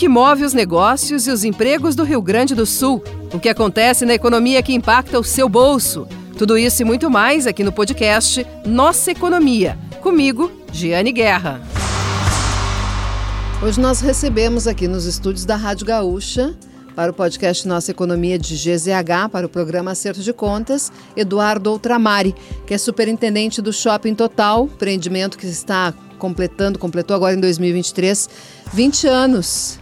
que move os negócios e os empregos do Rio Grande do Sul, o que acontece na economia que impacta o seu bolso. Tudo isso e muito mais aqui no podcast Nossa Economia. Comigo, Giane Guerra. Hoje nós recebemos aqui nos estúdios da Rádio Gaúcha para o podcast Nossa Economia de GZH, para o programa Acerto de Contas, Eduardo Outramari, que é superintendente do Shopping Total, empreendimento que está completando, completou agora em 2023, 20 anos,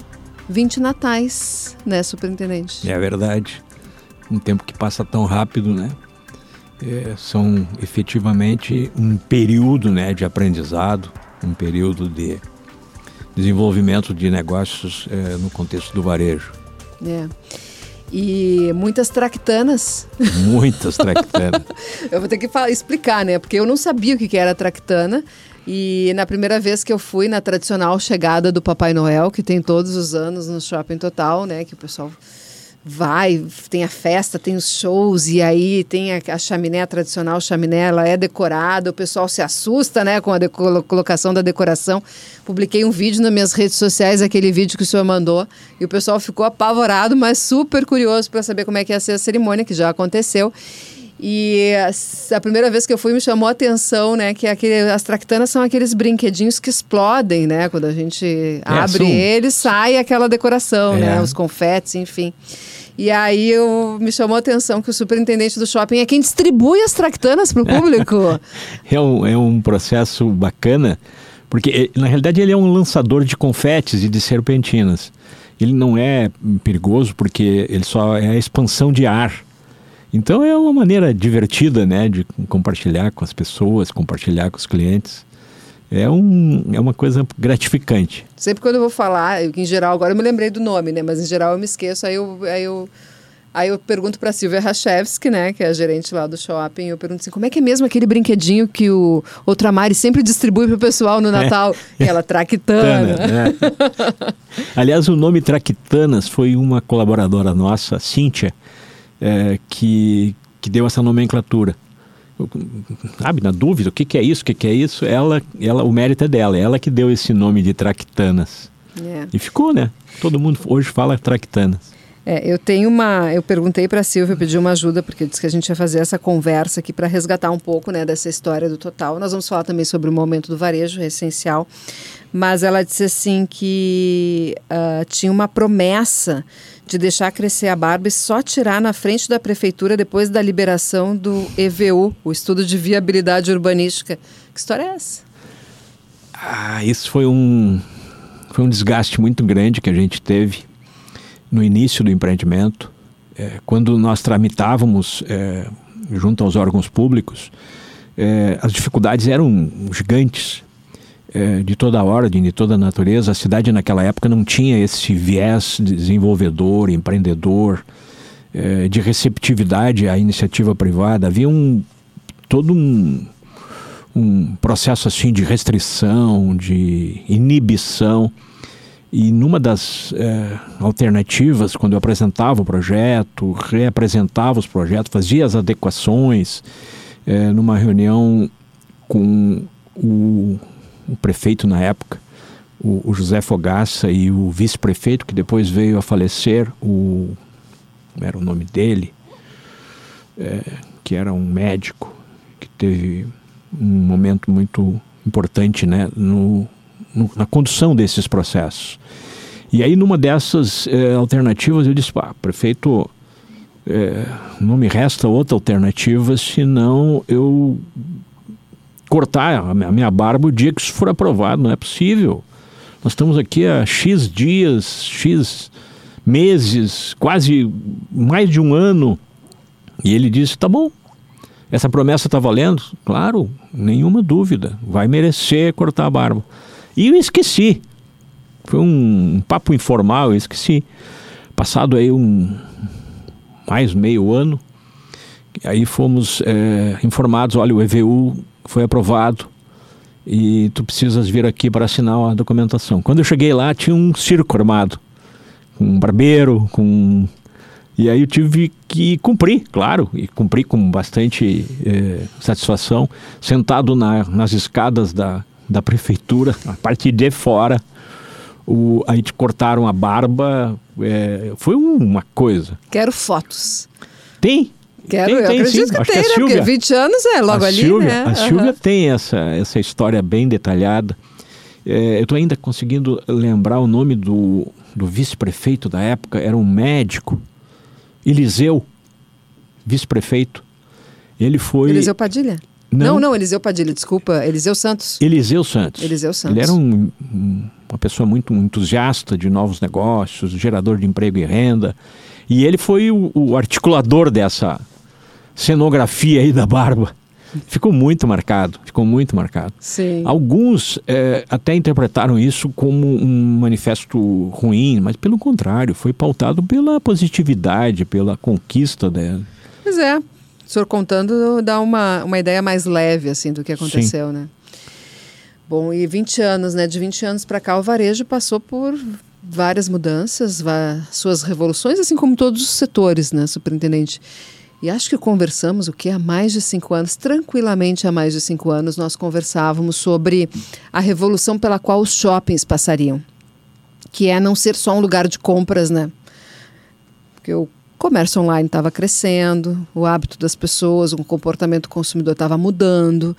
20 natais, né, superintendente? É verdade. Um tempo que passa tão rápido, né? É, são efetivamente um período né, de aprendizado, um período de desenvolvimento de negócios é, no contexto do varejo. É. E muitas tractanas. Muitas tractanas. eu vou ter que explicar, né? Porque eu não sabia o que era tractana. E na primeira vez que eu fui na tradicional chegada do Papai Noel, que tem todos os anos no Shopping Total, né? Que o pessoal vai, tem a festa, tem os shows, e aí tem a, a chaminé a tradicional, chaminé, ela é decorada, o pessoal se assusta, né, com a colocação da decoração. Publiquei um vídeo nas minhas redes sociais, aquele vídeo que o senhor mandou, e o pessoal ficou apavorado, mas super curioso para saber como é que ia ser a cerimônia, que já aconteceu. E a, a, primeira vez que eu fui me chamou a atenção, né? Que aquele, as tractanas são aqueles brinquedinhos que explodem, né? Quando a gente é, abre são... ele, sai aquela decoração, é. né? Os confetes, enfim. E aí eu, me chamou a atenção que o superintendente do shopping é quem distribui as tractanas para o público. é, um, é um processo bacana, porque na realidade ele é um lançador de confetes e de serpentinas. Ele não é perigoso porque ele só é a expansão de ar então é uma maneira divertida, né, de compartilhar com as pessoas, compartilhar com os clientes. É, um, é uma coisa gratificante. Sempre quando eu vou falar, em geral, agora eu me lembrei do nome, né, mas em geral eu me esqueço, aí eu, aí eu, aí eu pergunto para Silvia Rachevski, né, que é a gerente lá do shopping, eu pergunto assim, como é que é mesmo aquele brinquedinho que o Outramari sempre distribui para o pessoal no é. Natal? É. Ela, Traquitana. Tana, é. Aliás, o nome Traquitanas foi uma colaboradora nossa, Cíntia, é, que, que deu essa nomenclatura. Sabe, na dúvida, o que, que é isso, o que, que é isso, ela, ela, o mérito é dela, ela que deu esse nome de Tractanas. É. E ficou, né? Todo mundo hoje fala Tractanas. É, eu tenho uma. Eu perguntei para a Silvia, pedi uma ajuda, porque disse que a gente ia fazer essa conversa aqui para resgatar um pouco né, dessa história do total. Nós vamos falar também sobre o momento do varejo, é essencial. Mas ela disse assim que uh, tinha uma promessa de deixar crescer a barba e só tirar na frente da prefeitura depois da liberação do EVU, o Estudo de Viabilidade Urbanística. Que história é essa? Ah, isso foi um, foi um desgaste muito grande que a gente teve no início do empreendimento. É, quando nós tramitávamos é, junto aos órgãos públicos, é, as dificuldades eram gigantes é, de toda a ordem, de toda a natureza. A cidade naquela época não tinha esse viés desenvolvedor, empreendedor, é, de receptividade à iniciativa privada. Havia um todo um, um processo assim de restrição, de inibição. E numa das é, alternativas, quando eu apresentava o projeto, reapresentava os projetos, fazia as adequações, é, numa reunião com o o prefeito na época, o, o José Fogaça, e o vice-prefeito, que depois veio a falecer, o. era o nome dele? É, que era um médico, que teve um momento muito importante né, no, no, na condução desses processos. E aí, numa dessas é, alternativas, eu disse: pá, prefeito, é, não me resta outra alternativa senão eu cortar a minha barba o dia que isso for aprovado. Não é possível. Nós estamos aqui há X dias, X meses, quase mais de um ano. E ele disse: tá bom, essa promessa está valendo? Claro, nenhuma dúvida. Vai merecer cortar a barba. E eu esqueci. Foi um, papo informal, eu esqueci. Passado aí um mais meio ano, aí fomos é, informados, olha, o EVU foi aprovado e tu precisas vir aqui para assinar a documentação. Quando eu cheguei lá, tinha um circo armado, com um barbeiro, com... E aí eu tive que cumprir, claro, e cumpri com bastante eh, satisfação, sentado na, nas escadas da, da prefeitura, a parte de fora, O, aí te cortaram a barba. É, foi uma coisa. Quero fotos. Tem? Quero, tem, eu tem, acredito sim. que Acho tem, que né? Silvia- Porque 20 anos é logo ali, Silvia, né? A Silvia Aham. tem essa, essa história bem detalhada. É, eu estou ainda conseguindo lembrar o nome do, do vice-prefeito da época, era um médico, Eliseu, vice-prefeito. Ele foi. Eliseu Padilha? Não. Não, não, Eliseu Padilha, desculpa. Eliseu Santos. Eliseu Santos. Eliseu Santos. Ele era um- um- uma pessoa muito entusiasta de novos negócios, gerador de emprego e renda. E ele foi o, o articulador dessa cenografia aí da barba. Ficou muito marcado, ficou muito marcado. Sim. Alguns eh, até interpretaram isso como um manifesto ruim, mas pelo contrário, foi pautado pela positividade, pela conquista da, Pois é. O senhor contando dá uma, uma ideia mais leve, assim, do que aconteceu, né? Bom, e 20 anos, né? De 20 anos para cá, o varejo passou por várias mudanças, suas revoluções, assim como todos os setores, né, superintendente? E acho que conversamos, o que? Há mais de cinco anos, tranquilamente há mais de cinco anos, nós conversávamos sobre a revolução pela qual os shoppings passariam. Que é não ser só um lugar de compras, né? porque o comércio online estava crescendo, o hábito das pessoas, o comportamento do consumidor estava mudando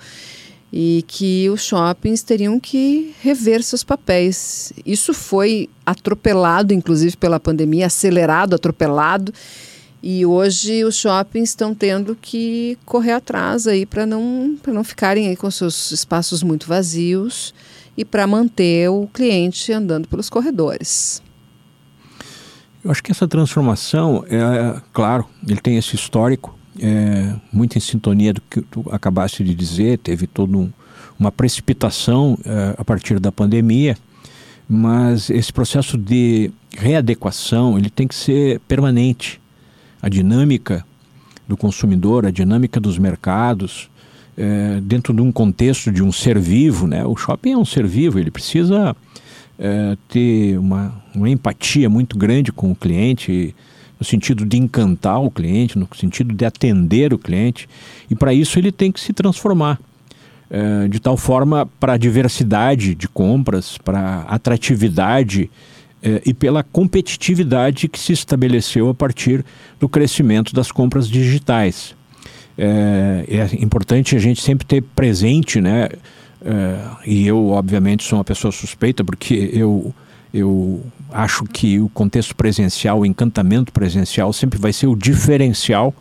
e que os shoppings teriam que rever seus papéis. Isso foi atropelado, inclusive, pela pandemia, acelerado, atropelado. E hoje os shoppings estão tendo que correr atrás aí para não, não ficarem aí com seus espaços muito vazios e para manter o cliente andando pelos corredores. Eu acho que essa transformação, é, claro, ele tem esse histórico, é, muito em sintonia do que tu acabaste de dizer, teve toda um, uma precipitação é, a partir da pandemia, mas esse processo de readequação ele tem que ser permanente. A dinâmica do consumidor, a dinâmica dos mercados, é, dentro de um contexto de um ser vivo, né? o shopping é um ser vivo, ele precisa é, ter uma, uma empatia muito grande com o cliente, no sentido de encantar o cliente, no sentido de atender o cliente, e para isso ele tem que se transformar. é, de tal forma para a diversidade de compras, para a atratividade é, e pela competitividade que se estabeleceu a partir do crescimento das compras digitais. É, é importante a gente sempre ter presente, né? É, e eu, obviamente, sou uma pessoa suspeita porque eu, eu acho que o contexto presencial, o encantamento presencial sempre vai ser o diferencial.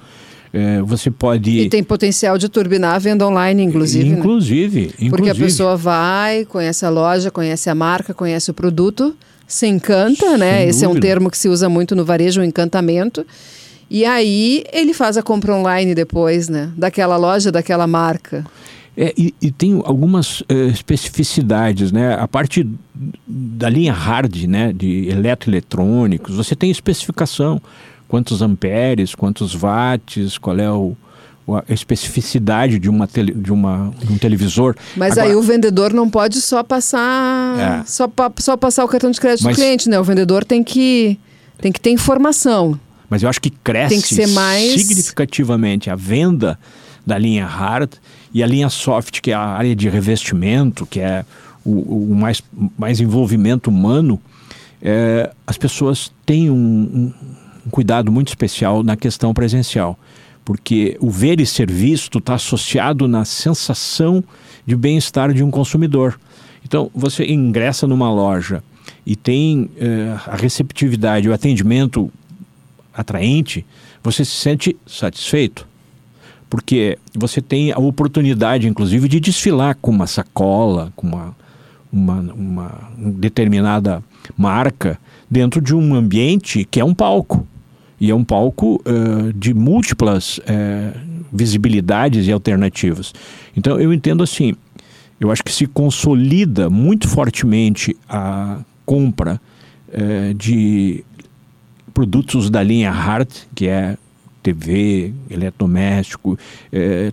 É, você pode. E tem potencial de turbinar a venda online, inclusive. né? Inclusive, inclusive. Porque a pessoa vai, conhece a loja, conhece a marca, conhece o produto, se encanta, né? Sem Esse é um dúvida. termo que se usa muito no varejo, o encantamento. E aí ele faz a compra online depois, né? Daquela loja, daquela marca. É, e, e tem algumas eh, especificidades, né? A parte da linha hard, né? De eletroeletrônicos, você tem especificação. Quantos amperes, quantos watts, qual é o- a especificidade de, uma tele- de, uma, de um televisor. Mas Agora, aí o vendedor não pode só passar É. só, pa- só passar o cartão de crédito Mas- do cliente, né? O vendedor tem que, tem que ter informação. Mas eu acho que cresce Tem que ser mais- significativamente a venda da linha hard e a linha soft, que é a área de revestimento, que é o, o mais, mais envolvimento humano. É, as pessoas têm um, um- um cuidado muito especial na questão presencial, porque o ver e ser visto está associado na sensação de bem-estar de um consumidor. Então, você ingressa numa loja e tem eh, a receptividade, o atendimento atraente, você se sente satisfeito. Porque você tem a oportunidade, inclusive, de desfilar com uma sacola, com uma, uma, uma determinada marca, dentro de um ambiente que é um palco. E é um palco eh, de múltiplas eh, visibilidades e alternativas. Então, eu entendo assim: eu acho que se consolida muito fortemente a compra eh, de produtos da linha hard, que é TV, eletrodoméstico,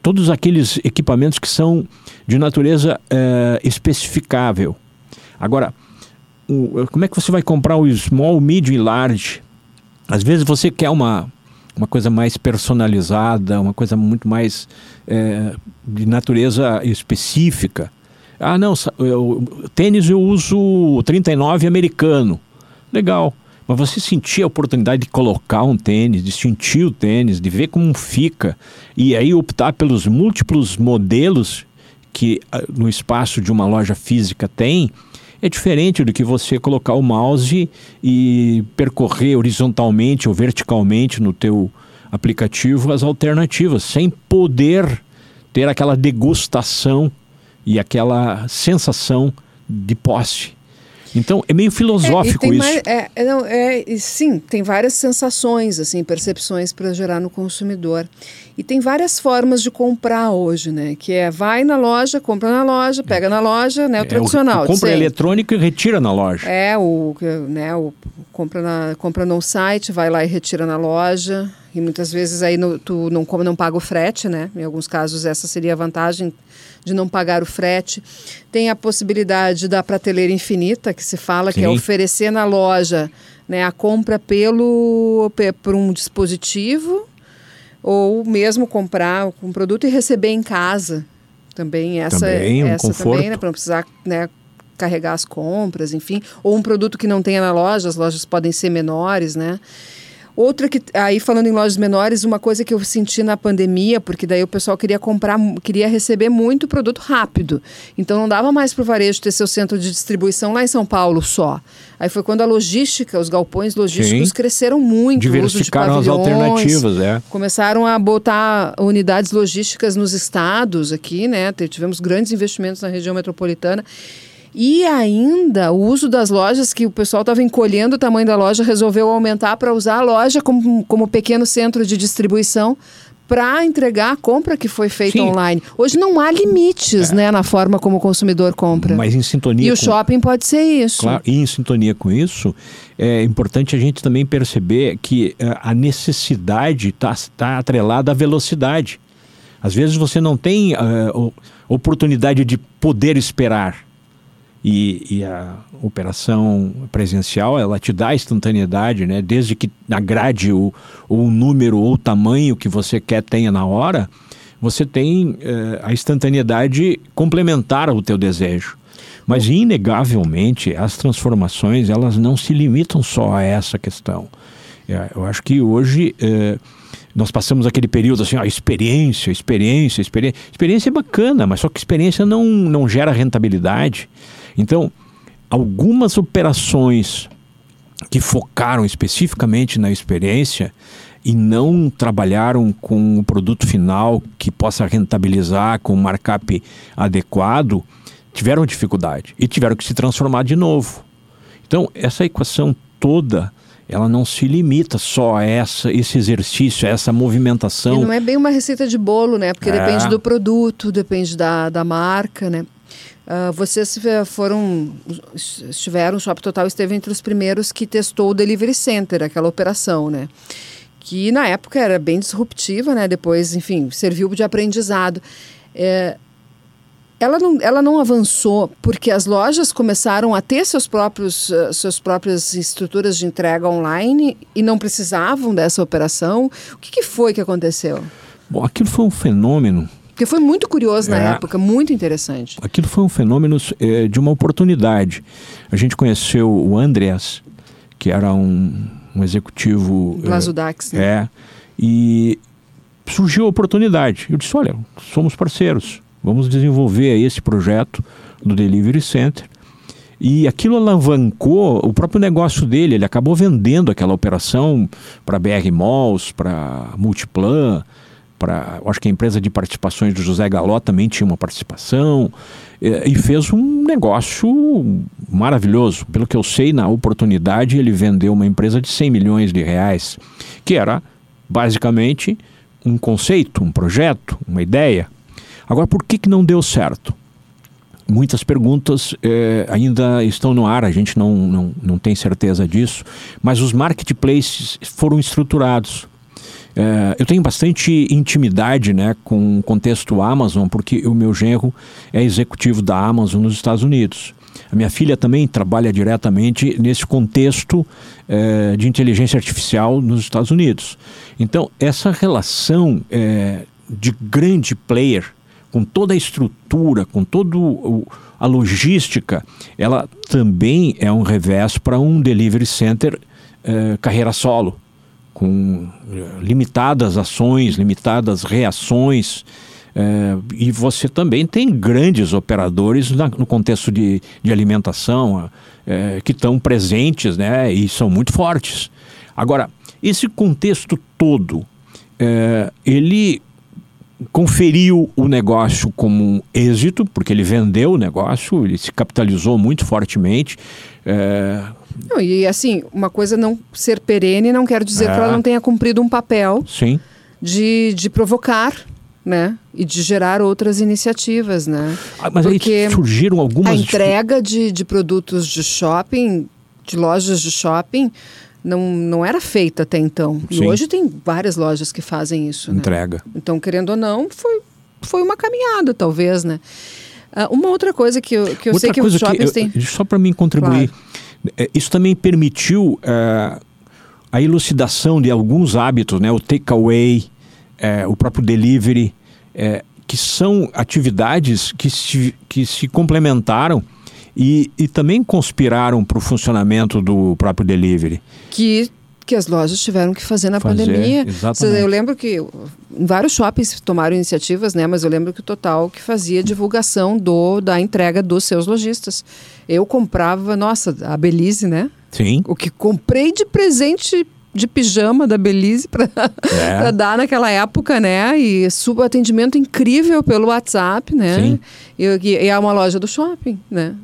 todos aqueles equipamentos que são de natureza especificável. Agora, o- como é que você vai comprar o small, medium e large? Às vezes você quer uma, uma coisa mais personalizada, uma coisa muito mais eh, de natureza específica. Ah, não, eu, tênis eu uso 39 americano. Legal. Mas você sentir a oportunidade de colocar um tênis, de sentir o tênis, de ver como fica, e aí optar pelos múltiplos modelos que ah, no espaço de uma loja física tem, é diferente do que você colocar o mouse e percorrer horizontalmente ou verticalmente no teu aplicativo as alternativas, sem poder ter aquela degustação e aquela sensação de posse. Então é meio filosófico é, isso. Mais, é, é, não, é, sim, tem várias sensações, assim, percepções para gerar no consumidor. E tem várias formas de comprar hoje, né? Que é vai na loja, compra na loja, pega na loja, né? O é, tradicional. O, o compra eletrônico e retira na loja. É, o, né, o compra, na, compra no site, vai lá e retira na loja. E muitas vezes aí no, tu não, como não paga o frete, né? Em alguns casos essa seria a vantagem de não pagar o frete. Tem a possibilidade da prateleira infinita, que se fala Sim. que é oferecer na loja né, a compra pelo por um dispositivo ou mesmo comprar um produto e receber em casa. Também essa também, um essa conforto. também, né, para não precisar né, carregar as compras, enfim, ou um produto que não tenha na loja, as lojas podem ser menores, né? Outra que, aí falando em lojas menores, uma coisa que eu senti na pandemia, porque daí o pessoal queria comprar, queria receber muito produto rápido. Então não dava mais para o varejo ter seu centro de distribuição lá em São Paulo só. Aí foi quando a logística, os galpões logísticos Sim. cresceram muito. Diversificaram as alternativas, é. Começaram a botar unidades logísticas nos estados aqui, né? Tivemos grandes investimentos na região metropolitana. E ainda o uso das lojas, que o pessoal estava encolhendo o tamanho da loja, resolveu aumentar para usar a loja como, como pequeno centro de distribuição para entregar a compra que foi feita Sim. online. Hoje não há limites é. né, na forma como o consumidor compra. Mas em sintonia. E com... o shopping pode ser isso. Claro, e em sintonia com isso, é importante a gente também perceber que uh, a necessidade está tá atrelada à velocidade. Às vezes você não tem uh, oportunidade de poder esperar e, e, a operação presencial ela te dá instantaneidade, né? Desde que agrade o, o número ou o tamanho que você quer tenha na hora, você tem eh, a instantaneidade complementar ao teu desejo. Mas inegavelmente as transformações elas não se limitam só a essa questão. É, eu acho que hoje eh, nós passamos aquele período assim, ó, experiência, experiência, experiência. Experiência é bacana, mas só que experiência não, não gera rentabilidade. Então, algumas operações que focaram especificamente na experiência e não trabalharam com o produto final que possa rentabilizar com um markup adequado, tiveram dificuldade e tiveram que se transformar de novo. Então, essa equação toda, ela não se limita só a essa, esse exercício, a essa movimentação. E não é bem uma receita de bolo, né? Porque é. depende do produto, depende da, da marca, né? Uh, vocês foram, estiveram, o Shop Total esteve entre os primeiros que testou o Delivery Center, aquela operação, né? Que na época era bem disruptiva, né? Depois, enfim, serviu de aprendizado. É, ela não, ela não avançou porque as lojas começaram a ter seus próprios, uh, suas próprias estruturas de entrega online e não precisavam dessa operação. O que, que foi que aconteceu? Bom, aquilo foi um fenômeno porque foi muito curioso na é, época, muito interessante. Aquilo foi um fenômeno é, de uma oportunidade. A gente conheceu o Andreas, que era um, um executivo. Lazudax, é, né? É. E surgiu a oportunidade. Eu disse: olha, somos parceiros, vamos desenvolver esse projeto do Delivery Center. E aquilo alavancou o próprio negócio dele. Ele acabou vendendo aquela operação para BR Malls, para Multiplan, para. Acho que a empresa de participações do José Galó também tinha uma participação. E, fez um negócio maravilhoso. Pelo que eu sei, na oportunidade, ele vendeu uma empresa de 100 milhões de reais, que era basicamente um conceito, um projeto, uma ideia. Agora, por que, que não deu certo? Muitas perguntas eh, ainda estão no ar, a gente não, não, não tem certeza disso, mas os marketplaces foram estruturados. É, eu tenho bastante intimidade né, com o contexto Amazon, porque o meu genro é executivo da Amazon nos Estados Unidos. A minha filha também trabalha diretamente nesse contexto é, de inteligência artificial nos Estados Unidos. Então, essa relação é, de grande player com toda a estrutura, com toda a logística, ela também é um revés para um delivery center eh, carreira solo, com eh, limitadas ações, limitadas reações. Eh, e você também tem grandes operadores na, no contexto de, de alimentação que estão presentes né, e são muito fortes. Agora, esse contexto todo, ele conferiu o negócio como um êxito, porque ele vendeu o negócio, ele se capitalizou muito fortemente. É... Não, e assim, uma coisa não ser perene não quer dizer é... que ela não tenha cumprido um papel Sim. De, de provocar né? E de gerar outras iniciativas, né? Ah, mas Porque aí surgiram algumas... A entrega de, de produtos de shopping, de lojas de shopping, não, não era feita até então. Sim. E hoje tem várias lojas que fazem isso. Né? Entrega. Né? Então, querendo ou não, foi, foi uma caminhada, talvez, né? Uh, uma outra coisa que eu, que eu sei que os shoppings têm... Só para mim contribuir, claro. É, isso também permitiu uh, a elucidação de alguns hábitos, né? O takeaway, uh, o próprio delivery, é, que são atividades que se, que se complementaram e, e também conspiraram para o funcionamento do próprio delivery. Que que as lojas tiveram que fazer na fazer, pandemia. Exatamente. Eu lembro que vários shoppings tomaram iniciativas, né? Mas eu lembro que o Total que fazia divulgação do da entrega dos seus lojistas. Eu comprava, nossa, a Belize, né? Sim. O que comprei de presente de pijama da Belize para é. dar naquela época, né? E subatendimento incrível pelo WhatsApp, né? Sim. E, e é uma loja do shopping, né?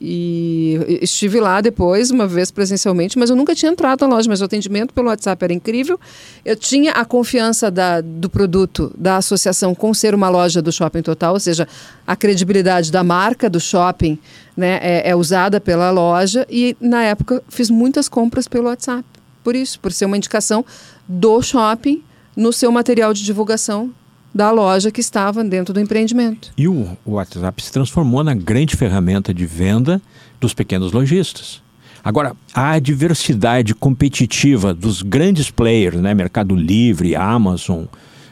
E estive lá depois, uma vez presencialmente, mas eu nunca tinha entrado na loja, mas o atendimento pelo WhatsApp era incrível. Eu tinha a confiança da, do produto, da associação com ser uma loja do Shopping Total, ou seja, a credibilidade da marca do shopping né, é, é usada pela loja. E na época fiz muitas compras pelo WhatsApp. Por isso, por ser uma indicação do shopping no seu material de divulgação da loja que estava dentro do empreendimento. E o, WhatsApp se transformou na grande ferramenta de venda dos pequenos lojistas. Agora, a diversidade competitiva dos grandes players, né, Mercado Livre, Amazon,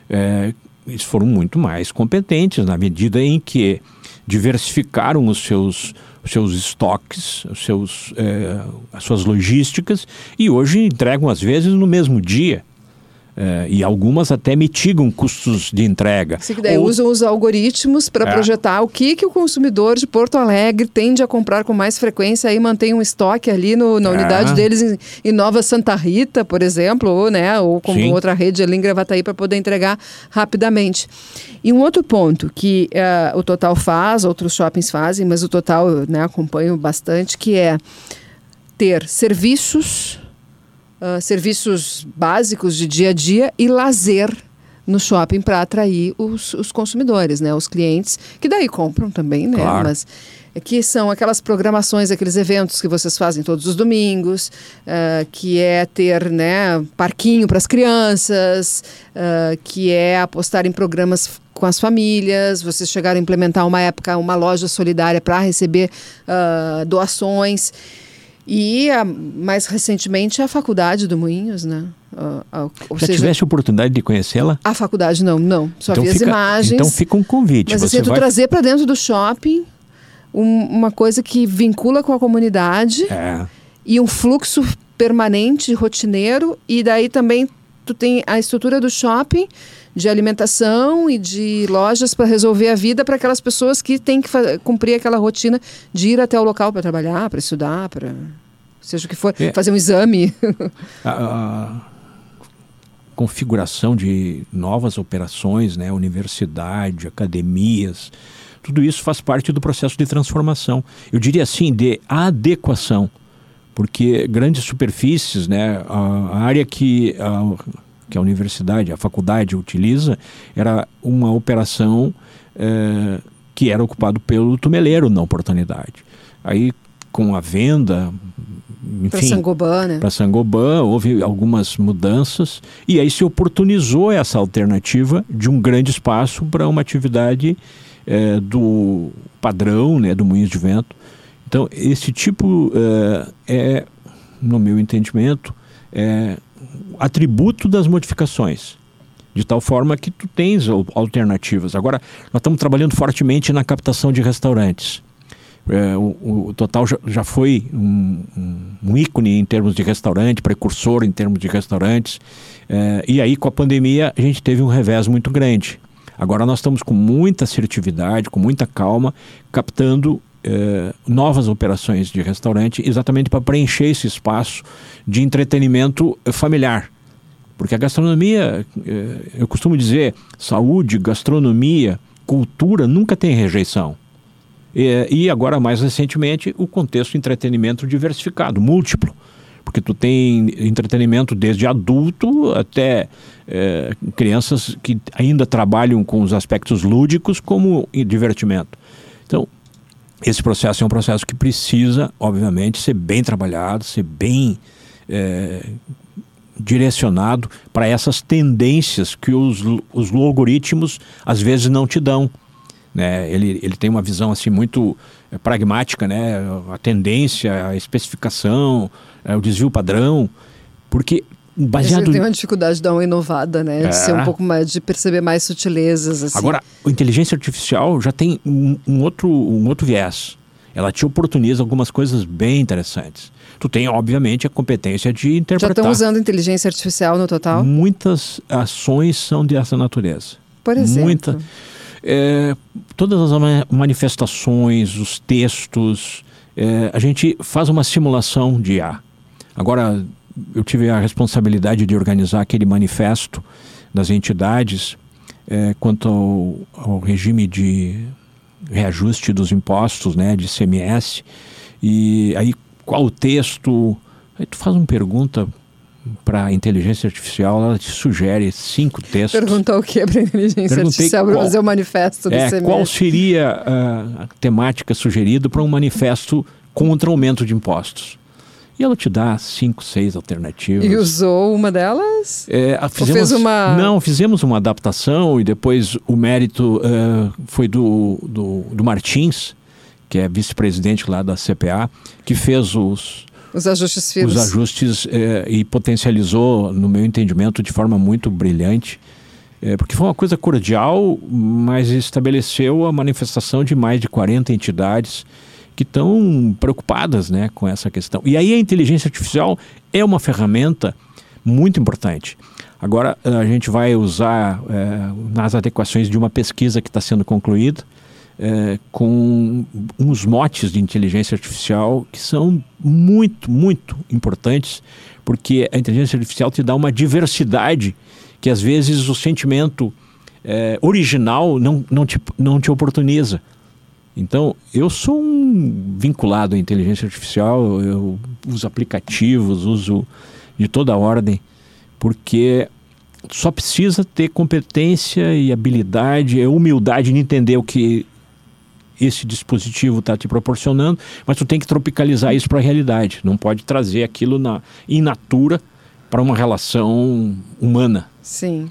é, eles foram muito mais competentes na medida em que diversificaram os seus, os seus estoques, os seus, é, as suas logísticas e hoje entregam às vezes no mesmo dia. É, e algumas até mitigam custos de entrega. Sim, daí Ou... usam os algoritmos para é. projetar o que, que o consumidor de Porto Alegre tende a comprar com mais frequência e mantém um estoque ali no, na é. unidade deles em, em, Nova Santa Rita, por exemplo, ou, né, ou com Sim. outra rede ali em Gravataí para poder entregar rapidamente. E um outro ponto que uh, o Total faz, outros shoppings fazem, mas o Total né, acompanho bastante, que é ter serviços uh, serviços básicos de dia a dia e lazer no shopping para atrair os, os, consumidores, né? Os clientes, que daí compram também, né? Claro. Mas é que são aquelas programações, aqueles eventos que vocês fazem todos os domingos, uh, que é ter né, parquinho para as crianças, uh, que é apostar em programas com as famílias, vocês chegaram a implementar uma época uma loja solidária para receber uh, doações. E a, mais recentemente a faculdade do Moinhos, né? Uh, Já seja, tivesse oportunidade de conhecê-la? A faculdade não, não. Só então vi fica, as imagens. Então fica um convite. Mas assim, tu vai... trazer para dentro do shopping um, uma coisa que vincula com a comunidade é. e um fluxo permanente, rotineiro, e daí também tu tem a estrutura do shopping de alimentação e de lojas para resolver a vida para aquelas pessoas que têm que cumprir aquela rotina de ir até o local para trabalhar, para estudar, para seja o que for, é. fazer um exame. a, a, configuração de novas operações, né, universidade, academias, tudo isso faz parte do processo de transformação. Eu diria assim, de adequação, porque grandes superfícies, né, a, área que a, que a universidade, a faculdade utiliza, era uma operação é, que era ocupado pelo tumeleiro na oportunidade. Aí, com a venda, enfim, para Sangobã, né? Para Sangobã, houve algumas mudanças e aí se oportunizou essa alternativa de um grande espaço para uma atividade é, do padrão, né, do moinhos de vento. Então, esse tipo é, é no meu entendimento, é, atributo das modificações. de tal forma que tu tens alternativas. Agora, nós estamos trabalhando fortemente na captação de restaurantes. É, o, o, Total já, já foi um, um, ícone em termos de restaurante, precursor em termos de restaurantes. É, e aí, com a pandemia, a gente teve um revés muito grande. Agora nós estamos com muita assertividade, com muita calma, captando é, novas operações de restaurante, exatamente para preencher esse espaço de entretenimento familiar. Porque a gastronomia, é, eu costumo dizer, saúde, gastronomia, cultura nunca tem rejeição. E, e agora, mais recentemente, o contexto entretenimento diversificado, múltiplo. Porque tu tem entretenimento desde adulto até é, crianças que ainda trabalham com os aspectos lúdicos como divertimento. Então, esse processo é um processo que precisa, obviamente, ser bem trabalhado, ser bem é, direcionado para essas tendências que os, os algoritmos às vezes não te dão. Né? Ele, ele tem uma visão assim muito é, pragmática, né? a tendência, a especificação, é, o desvio padrão, porque baseado... Ele tem uma dificuldade de dar uma inovada, né? É. De ser um pouco mais, de perceber mais sutilezas. Assim. Agora, a inteligência artificial já tem um, um, outro, um outro viés. Ela te oportuniza algumas coisas bem interessantes. Tu tem, obviamente, a competência de interpretar. Já estão usando inteligência artificial no total? Muitas ações são dessa natureza. Por exemplo? Muita, é, todas as manifestações, os textos, é, a gente faz uma simulação de IA. Agora, eu tive a responsabilidade de organizar aquele manifesto das entidades é, quanto ao, ao, regime de reajuste dos impostos, né, de CMS. E aí, qual o texto? Aí tu faz uma pergunta para a inteligência artificial, ela te sugere cinco textos. Perguntou o que para a inteligência Perguntei artificial para fazer o manifesto do é, CMS. Qual seria a, a temática sugerida para um manifesto contra o aumento de impostos? E ela te dá cinco, seis alternativas. E usou uma delas? É, fizemos, fez uma... Não, fizemos uma adaptação e depois o mérito uh, foi do, do, do Martins, que é vice-presidente lá da CPA, que fez os, os ajustes finos. Os ajustes é, e potencializou, no meu entendimento, de forma muito brilhante. É, porque foi uma coisa cordial, mas estabeleceu a manifestação de mais de 40 entidades que estão preocupadas né, com essa questão. E aí a inteligência artificial é uma ferramenta muito importante. Agora a gente vai usar é, nas adequações de uma pesquisa que está sendo concluída, é, com uns motes de inteligência artificial que são muito, muito importantes, porque a inteligência artificial te dá uma diversidade que às vezes o sentimento é, original não, não, te, não te oportuniza. Então, eu sou um vinculado à inteligência artificial, eu uso aplicativos, uso de toda ordem, porque só precisa ter competência e habilidade, humildade de entender o que esse dispositivo está te proporcionando, mas tu tem que tropicalizar isso para a realidade. Não pode trazer aquilo na in natura para uma relação humana. Sim.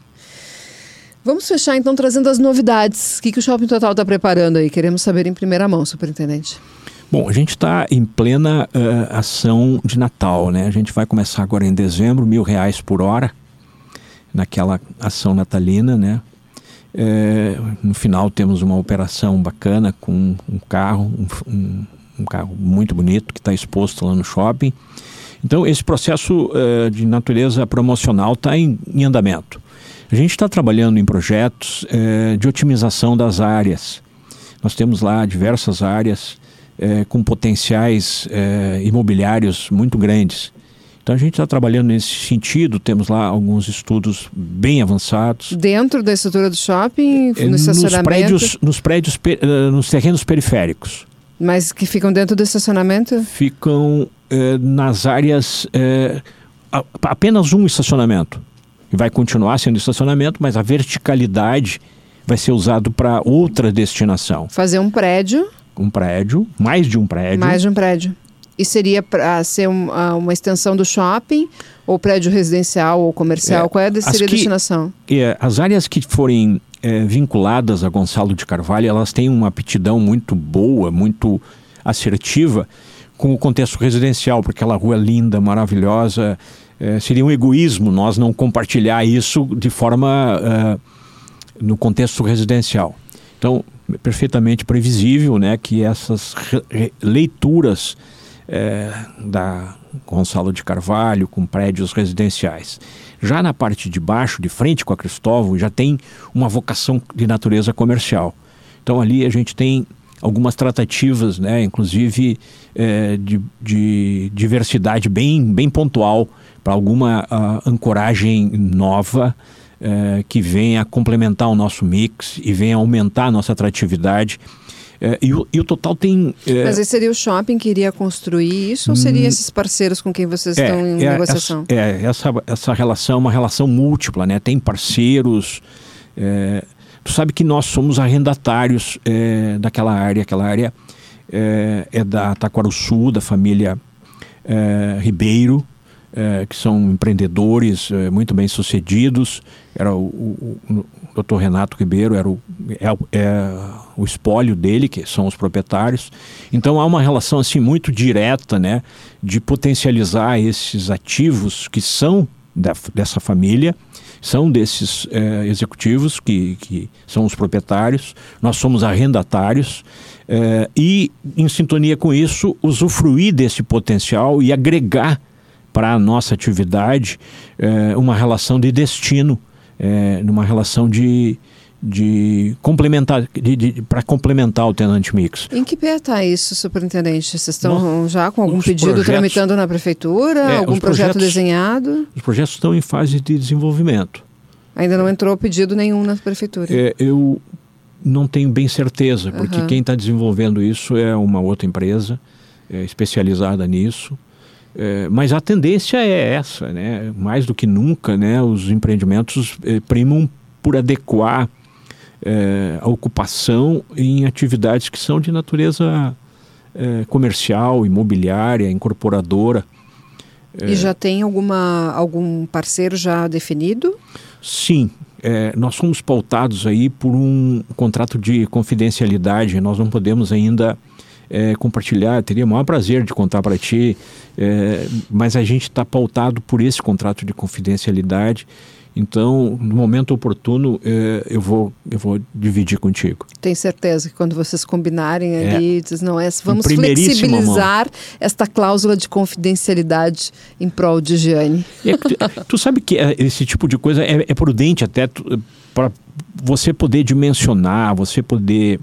Vamos fechar então trazendo as novidades. O que, que o Shopping Total está preparando aí? Queremos saber em primeira mão, superintendente. Bom, a gente está em plena uh, ação de Natal, né? A gente vai começar agora em dezembro, mil reais por hora, naquela ação natalina, né? É, no final temos uma operação bacana com um carro, um, um, carro muito bonito que está exposto lá no shopping. Então esse processo é, de natureza promocional está em, em, andamento. A gente está trabalhando em projetos é, de otimização das áreas. Nós temos lá diversas áreas é, com potenciais é, imobiliários muito grandes. Então a gente está trabalhando nesse sentido, temos lá alguns estudos bem avançados. Dentro da estrutura do shopping, no nos estacionamento? Prédios, nos prédios, nos terrenos periféricos. Mas que ficam dentro do estacionamento? Ficam nas áreas, apenas um estacionamento. E vai continuar sendo estacionamento, mas a verticalidade vai ser usado para outra destinação. Fazer um prédio. Um prédio, mais de um prédio. Mais de um prédio. E seria para ser um, uma extensão do shopping, ou prédio residencial ou comercial? É, Qual é a, seria a destinação? É, as áreas que forem é, vinculadas a Gonçalo de Carvalho, elas têm uma aptidão muito boa, muito assertiva com o contexto residencial, porque aquela rua linda, maravilhosa, é, seria um egoísmo nós não compartilhar isso de forma uh, no contexto residencial. Então, perfeitamente previsível né, que essas leituras é, da Gonçalo de Carvalho com prédios residenciais. Já na parte de baixo, de frente com a Cristóvão, já tem uma vocação de natureza comercial. Então ali a gente tem algumas tratativas, né, inclusive é, de, de, diversidade bem, bem pontual para alguma uh, ancoragem nova uh, que venha complementar o nosso mix e venha aumentar a nossa atratividade. Uh, e, o, e, o, total tem. Mas esse seria o shopping que iria construir isso ou seria hum, esses parceiros com quem vocês estão em é, negociação? Essa, é, essa, essa relação é uma relação múltipla, né? Tem parceiros. Tu sabe que nós somos arrendatários daquela área, aquela área é da Taquaruçu, da família Ribeiro é, que são empreendedores é, muito bem sucedidos. Era o, o, o Dr. Renato Ribeiro, era o, é, é, o espólio dele, que são os proprietários. Então há uma relação assim muito direta, né, de potencializar esses ativos que são da, dessa família, são desses é, executivos que, que são os proprietários. Nós somos arrendatários. É, e, em sintonia com isso, usufruir desse potencial e agregar para a nossa atividade é, uma relação de destino, é, numa relação de, de complementar, de, de para complementar o tenante mix. Em que pé está isso, superintendente? Vocês estão já com algum pedido projetos, tramitando na prefeitura? É, algum projeto desenhado? Os projetos estão em fase de desenvolvimento. Ainda não entrou pedido nenhum na prefeitura? É, eu não tenho bem certeza, porque uhum. quem está desenvolvendo isso é uma outra empresa é, especializada nisso. É, mas a tendência é essa, né? Mais do que nunca, né? Os empreendimentos é, primam por adequar é, a ocupação em atividades que são de natureza é, comercial, imobiliária, incorporadora. E já tem alguma, algum parceiro já definido? Sim, é, nós somos pautados aí por um contrato de confidencialidade. Nós não podemos ainda é, compartilhar, teria o maior prazer de contar para ti, é, mas a gente está pautado por esse contrato de confidencialidade. Então, no momento oportuno, é, eu, vou, eu vou dividir contigo. Tem certeza que quando vocês combinarem é. ali, diz, não é, vamos flexibilizar mão. esta cláusula de confidencialidade em prol de Gianni. É, tu, tu, sabe que é, esse tipo de coisa é, é prudente até para você poder dimensionar, você poder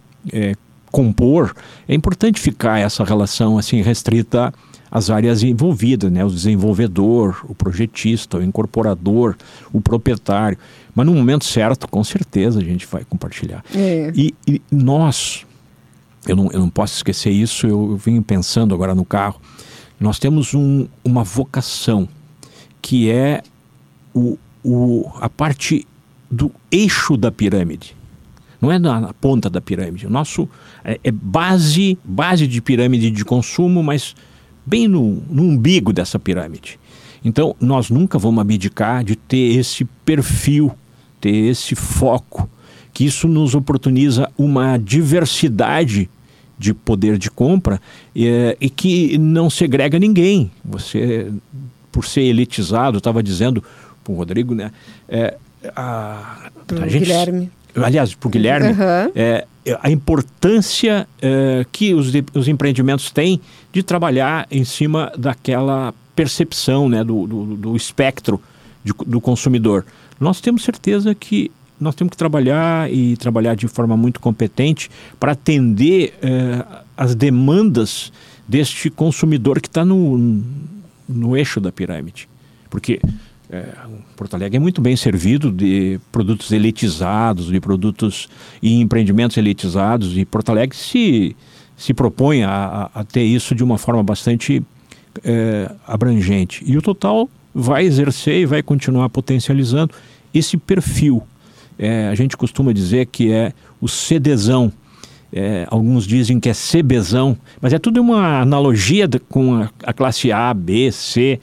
compor, é importante ficar essa relação assim restrita às áreas envolvidas, né? O desenvolvedor, o projetista, o incorporador, o proprietário. Mas no momento certo, com certeza a gente vai compartilhar. É. E, e, nós, eu não, eu não posso esquecer isso, eu, eu vim pensando agora no carro, nós temos um, uma vocação que é o, o, a parte do eixo da pirâmide não é na, na ponta da pirâmide. O nosso é, é, base, base de pirâmide de consumo, mas bem no, no umbigo dessa pirâmide. Então, nós nunca vamos abdicar de ter esse perfil, ter esse foco, que isso nos oportuniza uma diversidade de poder de compra é, e que não segrega ninguém. Você, por ser elitizado, estava dizendo para o Rodrigo, né? É, a, a gente, Guilherme aliás, para o Guilherme, uhum. é, a importância é, que os, os empreendimentos têm de trabalhar em cima daquela percepção né, do, do, do espectro de, do consumidor. Nós temos certeza que nós temos que trabalhar e trabalhar de forma muito competente para atender é, as demandas deste consumidor que está no, no eixo da pirâmide. Porque é, Porto Alegre é muito bem servido de produtos elitizados, de produtos e empreendimentos elitizados, e Porto Alegre se, se propõe a, a ter isso de uma forma bastante é, abrangente. E o Total vai exercer e vai continuar potencializando esse perfil. É, a gente costuma dizer que é o CDzão. É, alguns dizem que é CBzão, mas é tudo uma analogia de, com a, a classe A, B, C.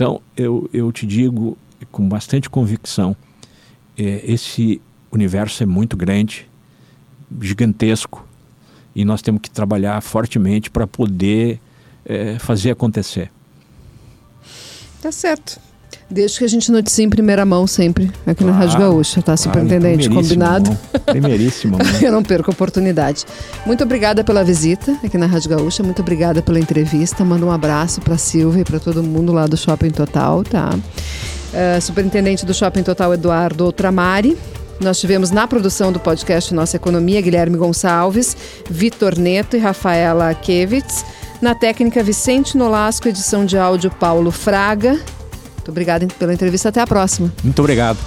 Então, eu, eu te digo com bastante convicção: é, esse universo é muito grande, gigantesco, e nós temos que trabalhar fortemente para poder é, fazer acontecer. Tá certo. Desde que a gente noticie em primeira mão sempre, aqui na Rádio Gaúcha, tá, superintendente? Claro, Combinado? Primeiríssimo. Eu não perco a oportunidade. Muito obrigada pela visita aqui na Rádio Gaúcha, muito obrigada pela entrevista. Manda um abraço para Silvia e para todo mundo lá do Shopping Total, tá? Uh, superintendente do Shopping Total, Eduardo Outramari. Nós tivemos na produção do podcast Nossa Economia, Guilherme Gonçalves, Vitor Neto e Rafaela Kevitz. Na técnica, Vicente Nolasco, edição de áudio, Paulo Fraga. Muito obrigada pela entrevista. Até a próxima. Muito obrigado.